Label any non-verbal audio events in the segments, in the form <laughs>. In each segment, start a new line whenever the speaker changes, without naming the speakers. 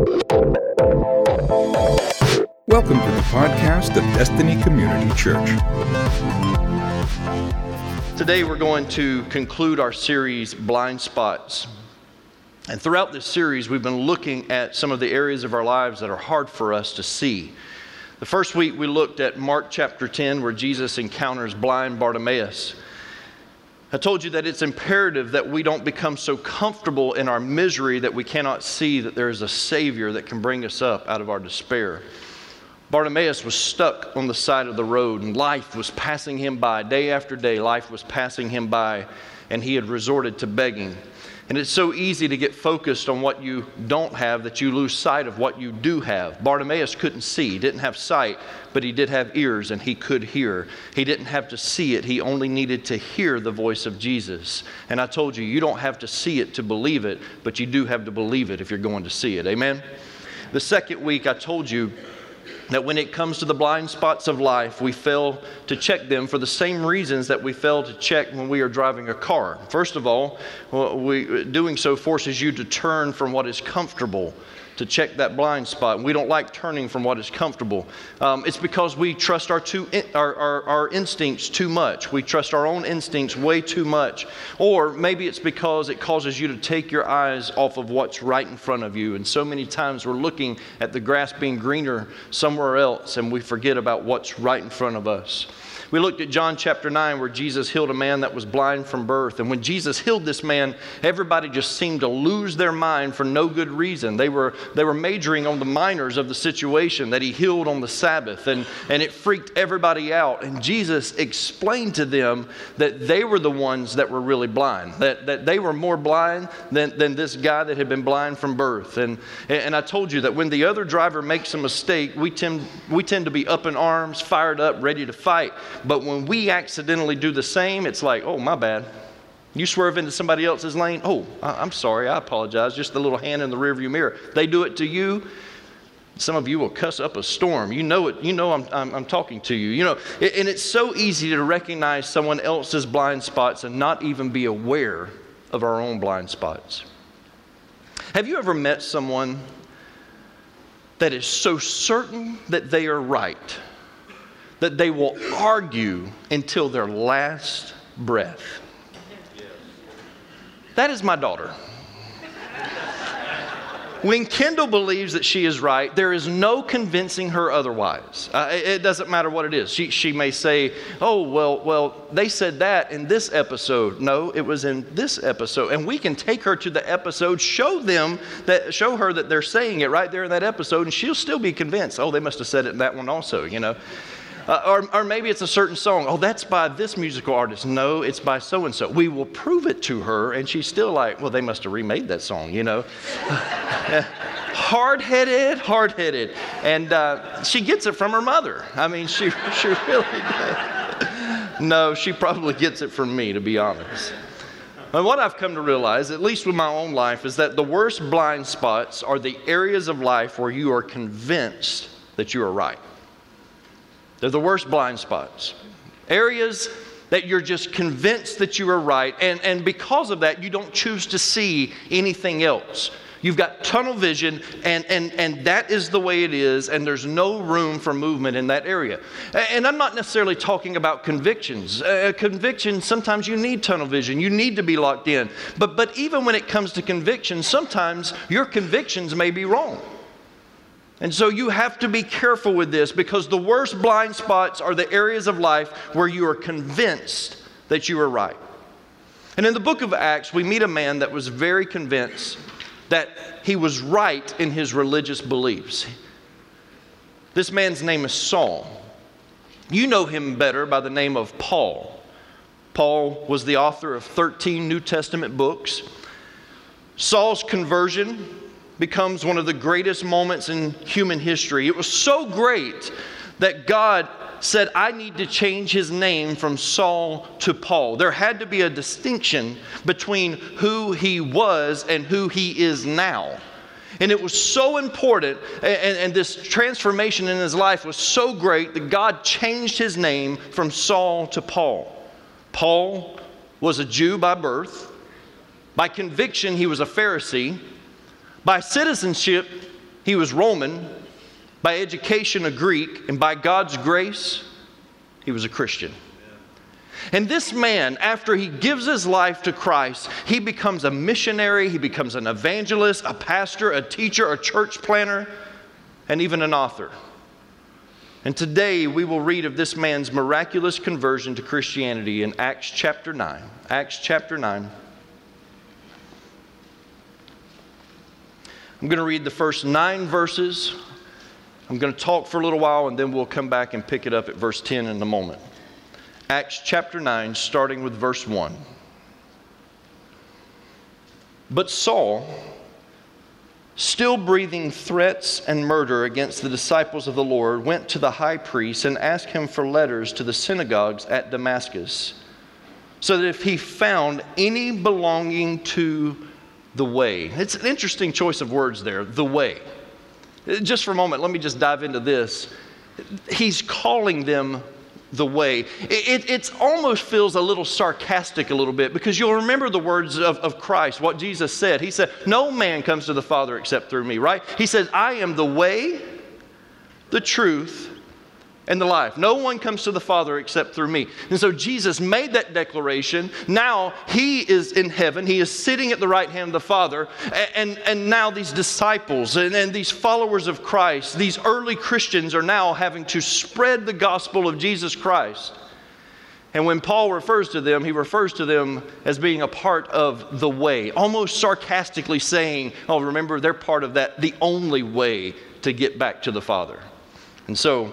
Welcome to the podcast of Destiny Community Church.
Today, we're going to conclude our series, Blind Spots. And throughout this series, we've been looking at some of the areas of our lives that are hard for us to see. The first week, we looked at Mark chapter 10, where Jesus encounters blind Bartimaeus. I told you that it's imperative that we don't become so comfortable in our misery that we cannot see that there is a Savior that can bring us up out of our despair. Bartimaeus was stuck on the side of the road, and life was passing him by. Day after day, life was passing him by, and he had resorted to begging. And it's so easy to get focused on what you don't have that you lose sight of what you do have. Bartimaeus couldn't see, didn't have sight, but he did have ears and he could hear. He didn't have to see it, he only needed to hear the voice of Jesus. And I told you, you don't have to see it to believe it, but you do have to believe it if you're going to see it. Amen? The second week, I told you that when it comes to the blind spots of life, we fail to check them for the same reasons that we fail to check when we are driving a car. First of all, we, doing so forces you to turn from what is comfortable to check that blind spot. We don't like turning from what is comfortable. Um, it's because we trust our, too, our, our, our instincts too much. We trust our own instincts way too much. Or maybe it's because it causes you to take your eyes off of what's right in front of you. And so many times we're looking at the grass being greener somewhere else and we forget about what's right in front of us. We looked at John chapter 9 where Jesus healed a man that was blind from birth. And when Jesus healed this man, everybody just seemed to lose their mind for no good reason. They were, they were majoring on the minors of the situation that he healed on the Sabbath, and, and it freaked everybody out. And Jesus explained to them that they were the ones that were really blind, that, that they were more blind than, than this guy that had been blind from birth. And, and I told you that when the other driver makes a mistake, we tend, we tend to be up in arms, fired up, ready to fight. But when we accidentally do the same, it's like, oh, my bad. You swerve into somebody else's lane. Oh, I'm sorry. I apologize. Just a little hand in the rearview mirror. They do it to you. Some of you will cuss up a storm. You know it. You know I'm, I'm, I'm talking to you. You know, and it's so easy to recognize someone else's blind spots and not even be aware of our own blind spots. Have you ever met someone that is so certain that they are right? That they will argue until their last breath. That is my daughter. When Kendall believes that she is right, there is no convincing her otherwise. Uh, it, it, doesn't matter what it is. She, she may say, "Oh, well, well, they said that in this episode." No, it was in this episode, and we can take her to the episode, show them that, show her that they're saying it right there in that episode, and she'll still be convinced. Oh, they must have said it in that one also. You know. Uh, or, or maybe it's a certain song. Oh, that's by this musical artist. No, it's by so and so. We will prove it to her, and she's still like, well, they must have remade that song, you know? <laughs> hard headed, hard headed. And uh, she gets it from her mother. I mean, she, <laughs> she really does. No, she probably gets it from me, to be honest. And what I've come to realize, at least with my own life, is that the worst blind spots are the areas of life where you are convinced that you are right. They're the worst blind spots. Areas that you're just convinced that you are right, and, and because of that, you don't choose to see anything else. You've got tunnel vision, and, and, and that is the way it is, and there's no room for movement in that area. And I'm not necessarily talking about convictions. Uh, convictions, sometimes you need tunnel vision, you need to be locked in. But, but even when it comes to convictions, sometimes your convictions may be wrong. And so you have to be careful with this because the worst blind spots are the areas of life where you are convinced that you are right. And in the book of Acts, we meet a man that was very convinced that he was right in his religious beliefs. This man's name is Saul. You know him better by the name of Paul. Paul was the author of 13 New Testament books. Saul's conversion becomes one of the greatest moments in human history. It was so great that God said, I need to change his name from Saul to Paul. There had to be a distinction between who he was and who he is now. And it was so important, and, and, this transformation in his life was so great that God changed his name from Saul to Paul. Paul was a Jew by birth. By conviction, he was a Pharisee. By citizenship, He was Roman, by education a Greek, and by God's grace, he was a Christian. And this man, after he gives his life to Christ, he becomes a missionary, he becomes an evangelist, a pastor, a teacher, a church planner, and even an author. And today we will read of this man's miraculous conversion to Christianity in Acts chapter 9. Acts chapter 9. I'm going to read the first nine verses. I'm going to talk for a little while and then we'll come back and pick it up at verse 10 in a moment. Acts chapter 9, starting with verse 1. But Saul, still breathing threats and murder against the disciples of the Lord, went to the high priest and asked him for letters to the synagogues at Damascus, so that if he found any belonging to the way, it's an interesting choice of words there, the way. Uh, just for a moment, let me just dive into this. He's calling them the way. It, it, almost feels a little sarcastic a little bit because you'll remember the words of, of Christ, what Jesus said. He said, No man comes to the Father except through me, right? He says, I am the way, the truth, and the life. No one comes to the Father except through me. And so Jesus made that declaration. Now he is in heaven. He is sitting at the right hand of the Father. And, and now these disciples and, and these followers of Christ, these early Christians, are now having to spread the gospel of Jesus Christ. And when Paul refers to them, he refers to them as being a part of the way, almost sarcastically saying, Oh, remember, they're part of that, the only way to get back to the Father. And so,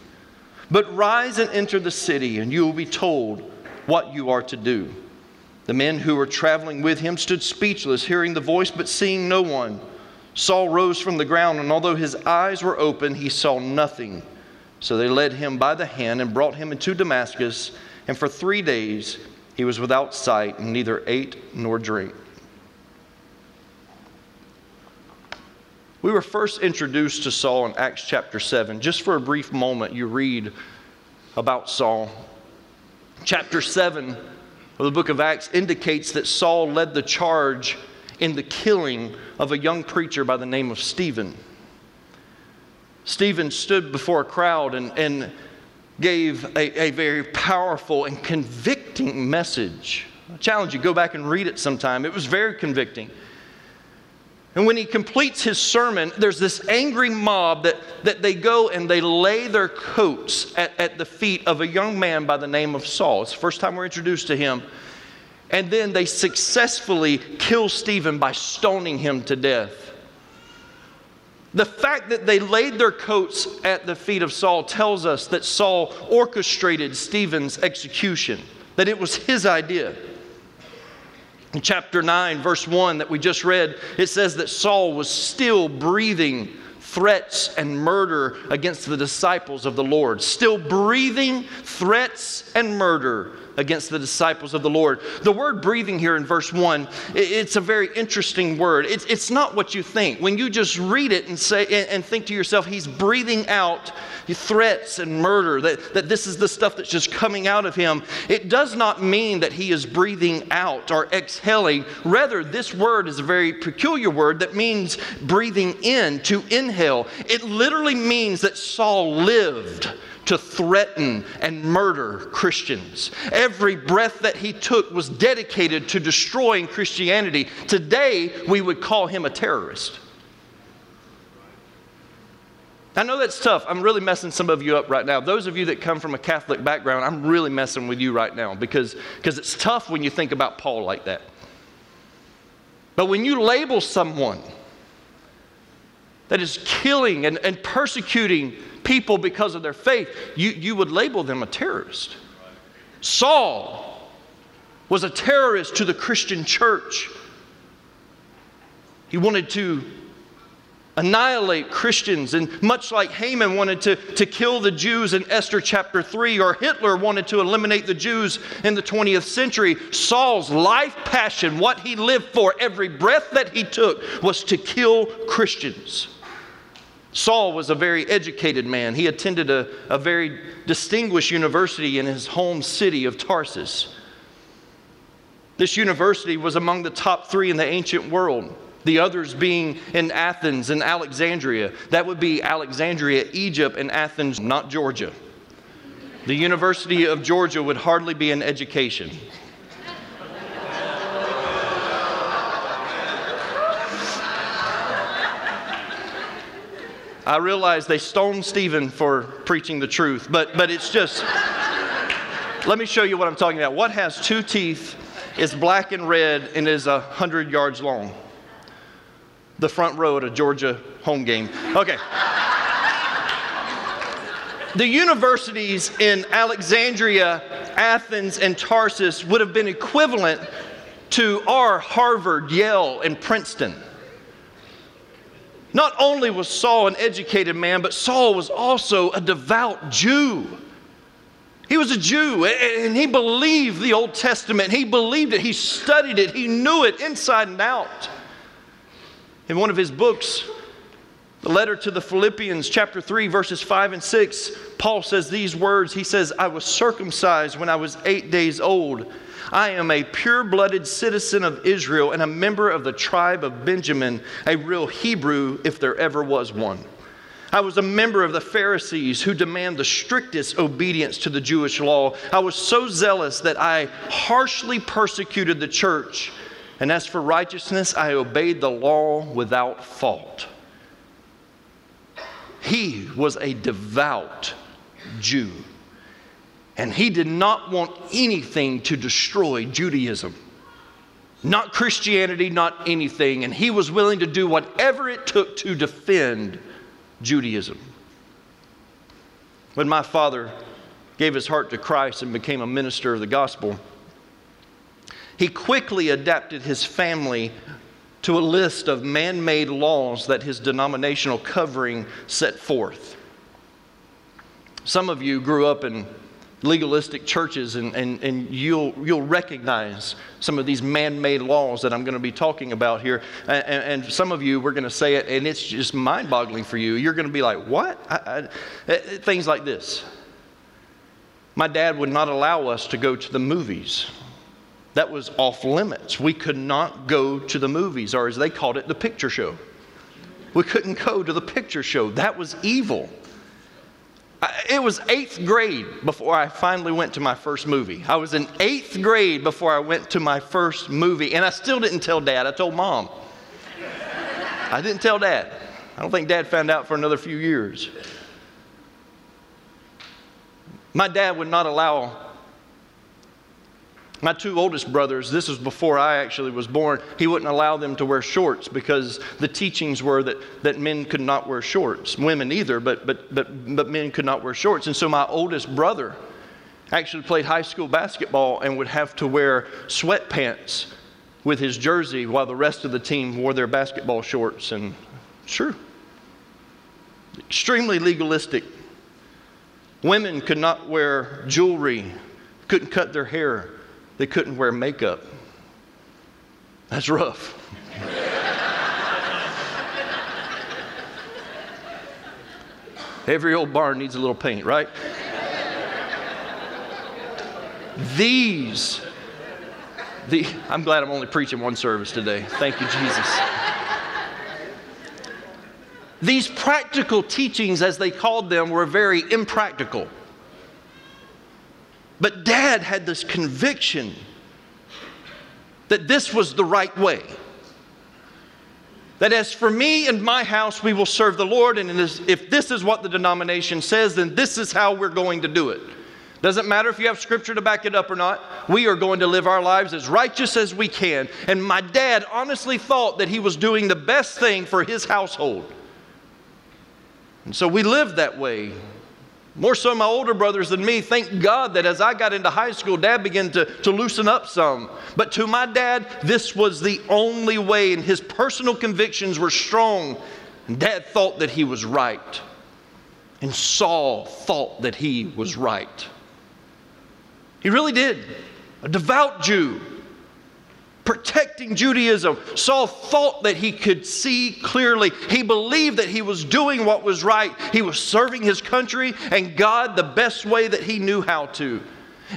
But rise and enter the city, and you will be told what you are to do. The men who were traveling with him stood speechless, hearing the voice, but seeing no one. Saul rose from the ground, and although his eyes were open, he saw nothing. So they led him by the hand and brought him into Damascus, and for three days he was without sight, and neither ate nor drank. We were first introduced to Saul in Acts chapter 7. Just for a brief moment, you read about Saul. Chapter 7 of the book of Acts indicates that Saul led the charge in the killing of a young preacher by the name of Stephen. Stephen stood before a crowd and, and gave a, a very powerful and convicting message. I challenge you, go back and read it sometime. It was very convicting. And when he completes his sermon, there's this angry mob that, that they go and they lay their coats at, at the feet of a young man by the name of Saul. It's the first time we're introduced to him. And then they successfully kill Stephen by stoning him to death. The fact that they laid their coats at the feet of Saul tells us that Saul orchestrated Stephen's execution, that it was his idea. In chapter 9, verse 1 that we just read, it says that Saul was still breathing threats and murder against the disciples of the Lord. Still breathing threats and murder against the disciples of the Lord. The word breathing here in verse 1, it's a very interesting word. It's, it's not what you think. When you just read it and say and think to yourself, he's breathing out threats and murder, that, that this is the stuff that's just coming out of him, it does not mean that he is breathing out or exhaling. Rather, this word is a very peculiar word that means breathing in, to inhale. It literally means that Saul lived to threaten and murder Christians. Every breath that he took was dedicated to destroying Christianity. Today, we would call him a terrorist. I know that's tough. I'm really messing some of you up right now. Those of you that come from a Catholic background, I'm really messing with you right now because, because it's tough when you think about Paul like that. But when you label someone that is killing and, and persecuting people because of their faith, you, you would label them a terrorist. Saul was a terrorist to the Christian church. He wanted to annihilate Christians. And much like Haman wanted to, to kill the Jews in Esther chapter 3, or Hitler wanted to eliminate the Jews in the 20th century, Saul's life passion, what he lived for, every breath that he took, was to kill Christians. Saul was a very educated man. He attended a, a very distinguished university in his home city of Tarsus. This university was among the top three in the ancient world the others being in Athens and Alexandria. That would be Alexandria, Egypt, and Athens, not Georgia. The University of Georgia would hardly be an education. I realize they stoned Stephen for preaching the truth, but, but it's just, let me show you what I'm talking about. What has two teeth, is black and red, and is a hundred yards long? the front row at a Georgia home game. Okay. the universities in Alexandria, Athens, and Tarsus would have been equivalent to our Harvard, Yale, and Princeton. Not only was Saul an educated man, but Saul was also a devout Jew. He was a Jew and he believed the Old Testament. He believed it. He studied it. He knew it inside and out. In one of his books, the letter to the Philippians, chapter 3, verses 5 and 6, Paul says these words. He says, I was circumcised when I was eight days old. I am a pure blooded citizen of Israel and a member of the tribe of Benjamin, a real Hebrew if there ever was one. I was a member of the Pharisees who demand the strictest obedience to the Jewish law. I was so zealous that I harshly persecuted the church and as for righteousness, I obeyed the law without fault. He was a devout Jew. And he did not want anything to destroy Judaism. Not Christianity, not anything. And he was willing to do whatever it took to defend Judaism. When my father gave his heart to Christ and became a minister of the gospel, he quickly adapted his family to a list of man made laws that his denominational covering set forth. Some of you grew up in legalistic churches, and, and, and you'll, you'll recognize some of these man made laws that I'm going to be talking about here. And, and some of you, we're going to say it, and it's just mind boggling for you. You're going to be like, what? I, I, eh, eh, things like this. My dad would not allow us to go to the movies that was off limits. We could not go to the movies, or as they called it, the picture show. We couldn't go to the picture show. That was evil. It was eighth grade before I finally went to my first movie. I was in eighth grade before I went to my first movie, and I still didn't tell dad. I told mom. I didn't tell dad. I don't think dad found out for another few years. My dad would not allow my two oldest brothers, this was before I actually was born, he wouldn't allow them to wear shorts because the teachings were that, that men could not wear shorts. Women either, but, but, but, but men could not wear shorts. And so my oldest brother actually played high school basketball and would have to wear sweatpants with his jersey while the rest of the team wore their basketball shorts. And sure, extremely legalistic. Women could not wear jewelry, couldn't cut their hair they couldn't wear makeup. That's rough. Every old barn needs a little paint, right? These, the, I'm glad I'm only preaching one service today. Thank you, Jesus. These practical teachings, as they called them, were very impractical. But dad had this conviction that this was the right way. That as for me and my house, we will serve the Lord, and if this is what the denomination says, then this is how we're going to do it. Doesn't matter if you have scripture to back it up or not. We are going to live our lives as righteous as we can. And my dad honestly thought that he was doing the best thing for his household. And so we lived that way more so, my older brothers than me. Thank God that as I got into high school, dad began to, to loosen up some. But to my dad, this was the only way, and his personal convictions were strong. Dad thought that he was right. And Saul thought that he was right. He really did. A devout Jew, protecting Judaism. Saul thought that he could see clearly. He believed that he was doing what was right. He was serving his country and God the best way that he knew how to.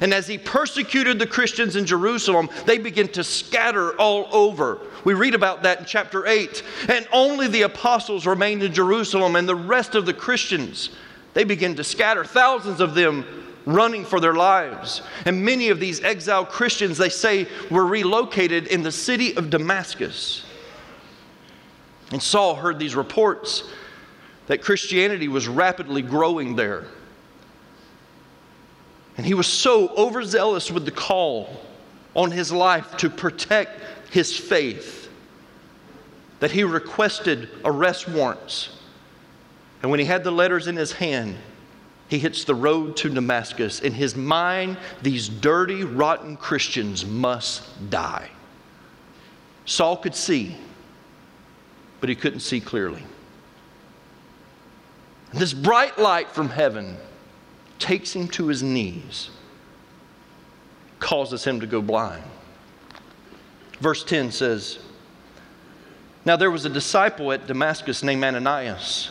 And as he persecuted the Christians in Jerusalem, they began to scatter all over. We read about that in chapter 8. And only the apostles remained in Jerusalem, and the rest of the Christians, they began to scatter, thousands of them running for their lives. And many of these exiled Christians, they say, were relocated in the city of Damascus. And Saul heard these reports that Christianity was rapidly growing there. And he was so overzealous with the call on his life to protect his faith that he requested arrest warrants. And when he had the letters in his hand, he hits the road to Damascus. In his mind, these dirty, rotten Christians must die. Saul could see, but he couldn't see clearly. This bright light from heaven takes him to his knees, causes him to go blind. Verse 10 says, Now there was a disciple at Damascus named Ananias.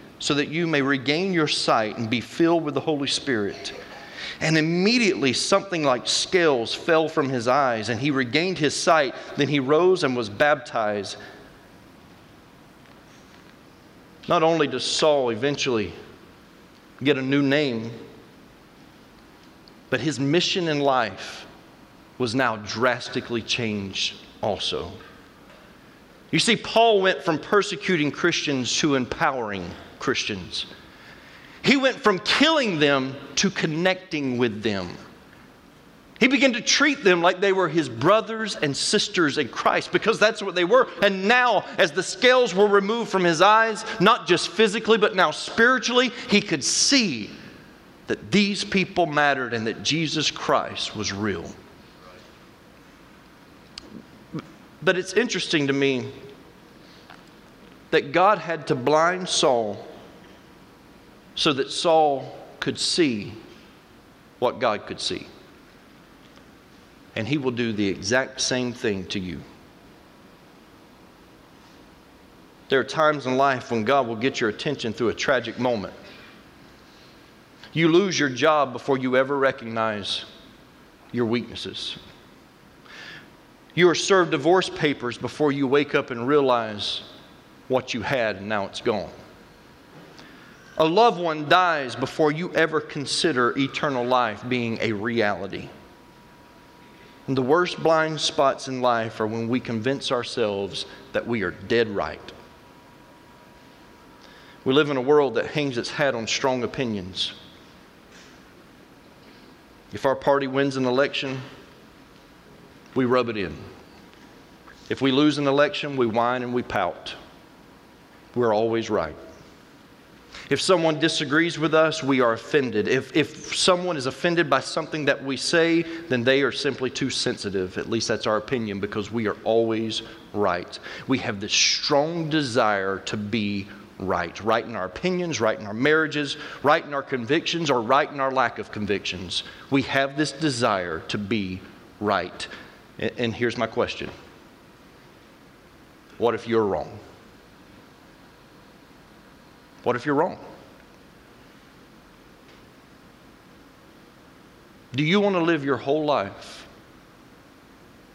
so that you may regain your sight and be filled with the Holy Spirit. And immediately something like scales fell from his eyes, and he regained his sight. Then he rose and was baptized. Not only does Saul eventually get a new name, but his mission in life was now drastically changed also. You see, Paul went from persecuting Christians to empowering Christians. He went from killing them to connecting with them. He began to treat them like they were his brothers and sisters in Christ because that's what they were. And now, as the scales were removed from his eyes, not just physically, but now spiritually, he could see that these people mattered and that Jesus Christ was real. But it's interesting to me that God had to blind Saul so that Saul could see what God could see and He will do the exact same thing to you. There are times in life when God will get your attention through a tragic moment. You lose your job before you ever recognize your weaknesses. You are served divorce papers before you wake up and realize what you had and now it's gone. A loved one dies before you ever consider eternal life being a reality. And the worst blind spots in life are when we convince ourselves that we are dead right. We live in a world that hangs its hat on strong opinions. If our party wins an election, we rub it in. If we lose an election, we whine and we pout. We're always right. If someone disagrees with us, we are offended. If, if someone is offended by something that we say, then they are simply too sensitive. At least that's our opinion because we are always right. We have this strong desire to be right. Right in our opinions, right in our marriages, right in our convictions, or right in our lack of convictions. We have this desire to be right. And, and here's my question What if you're wrong? What if you're wrong? Do you want to live your whole life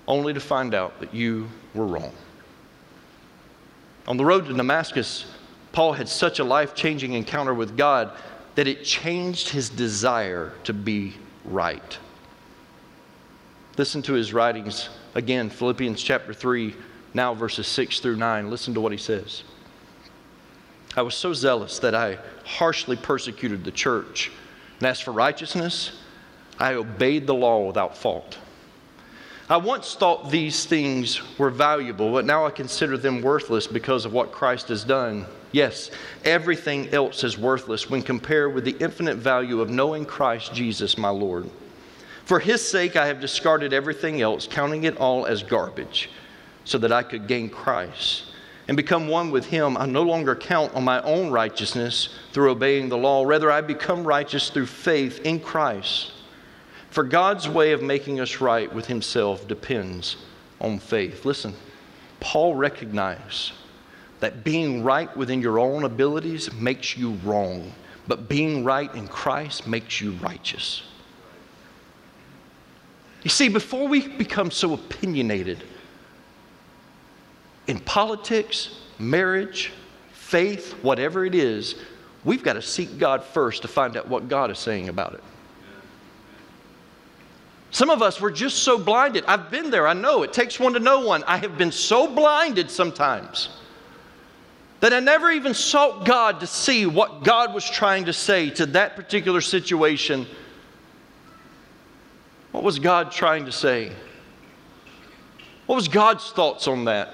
only to find out that you were wrong? On the road to Damascus, Paul had such a life changing encounter with God that it changed his desire to be right. Listen to his writings again, Philippians chapter 3, now verses 6 through 9. Listen to what he says. I was so zealous that I harshly persecuted the church. And as for righteousness, I obeyed the law without fault. I once thought these things were valuable, but now I consider them worthless because of what Christ has done. Yes, everything else is worthless when compared with the infinite value of knowing Christ Jesus, my Lord. For his sake, I have discarded everything else, counting it all as garbage, so that I could gain Christ and become one with him. I no longer count on my own righteousness through obeying the law. Rather, I become righteous through faith in Christ. For God's way of making us right with himself depends on faith. Listen, Paul recognized that being right within your own abilities makes you wrong, but being right in Christ makes you righteous. You see, before we become so opinionated in politics, marriage, faith, whatever it is, we've got to seek God first to find out what God is saying about it. Some of us were just so blinded. I've been there, I know. It takes one to know one. I have been so blinded sometimes that I never even sought God to see what God was trying to say to that particular situation what was God trying to say? What was God's thoughts on that?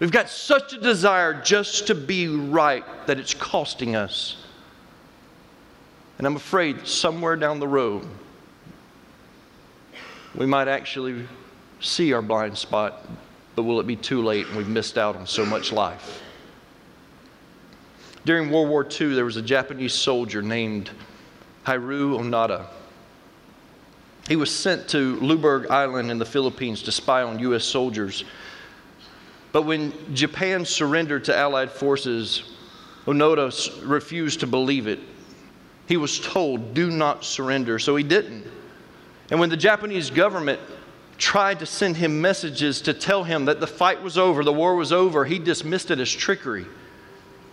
We've got such a desire just to be right that it's costing us. And I'm afraid somewhere down the road, we might actually see our blind spot, but will it be too late and we've missed out on so much life? During World War II, there was a Japanese soldier named Hiroo Onoda. He was sent to Lubang Island in the Philippines to spy on U.S. soldiers. But when Japan surrendered to Allied forces, Onoda refused to believe it. He was told, do not surrender, so he didn't. And when the Japanese government tried to send him messages to tell him that the fight was over, the war was over, he dismissed it as trickery.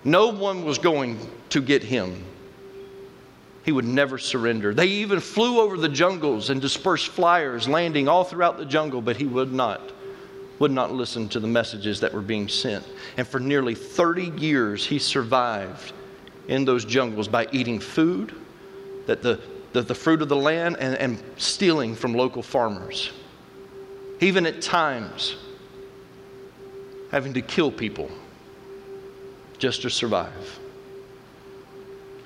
No one was going to get him he would never surrender. They even flew over the jungles and dispersed flyers landing all throughout the jungle, but he would not would not listen to the messages that were being sent. And for nearly 30 years he survived in those jungles by eating food that the, the, the fruit of the land and, and stealing from local farmers. Even at times having to kill people just to survive.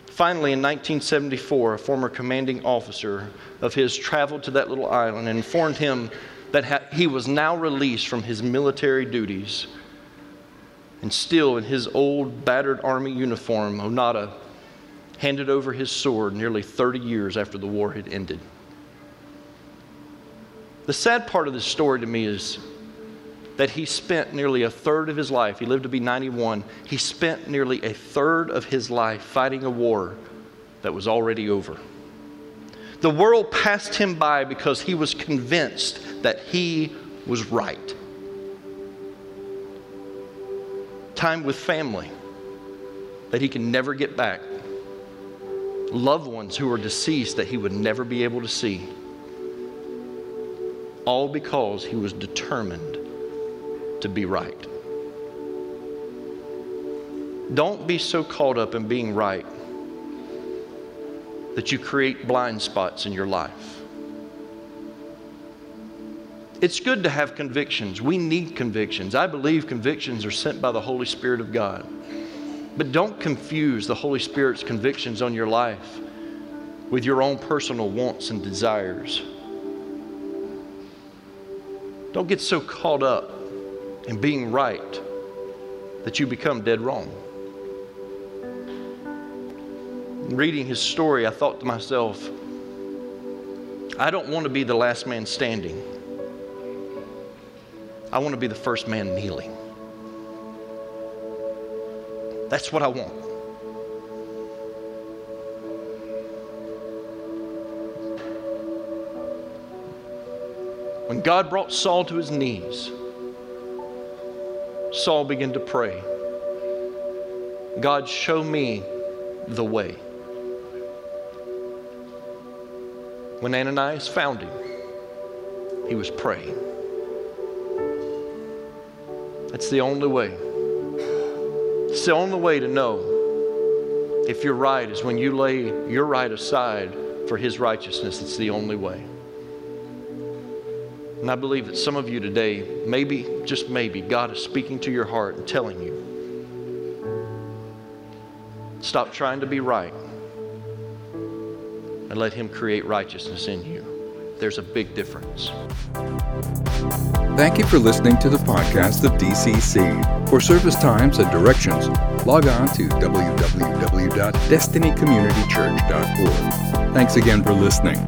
Finally, in 1974, a former commanding officer of his traveled to that little island and informed him that ha- he was now released from his military duties. And still, in his old, battered army uniform, Onoda handed over his sword nearly 30 years after the war had ended. The sad part of this story to me is that he spent nearly a third of his life, he lived to be 91, he spent nearly a third of his life fighting a war that was already over. The world passed him by because he was convinced that he was right. Time with family that he can never get back. Loved ones who are deceased that he would never be able to see. All because he was determined to be right. Don't be so caught up in being right that you create blind spots in your life. It's good to have convictions. We need convictions. I believe convictions are sent by the Holy Spirit of God. But don't confuse the Holy Spirit's convictions on your life with your own personal wants and desires. Don't get so caught up in being right that you become dead wrong reading his story, I thought to myself, I don't want to be the last man standing. I want to be the first man kneeling. That's what I want. When God brought Saul to his knees, Saul began to pray God, show me the way. When Ananias found him, he was praying. That's the only way. It's the only way to know if you're right is when you lay your right aside for his righteousness. It's the only way. And I believe that some of you today, maybe, just maybe, God is speaking to your heart and telling you stop trying to be right and let Him create righteousness in you. There's a big difference.
Thank you for listening to the podcast of DCC. For service times and directions, log on to www.destinycommunitychurch.org. Thanks again for listening.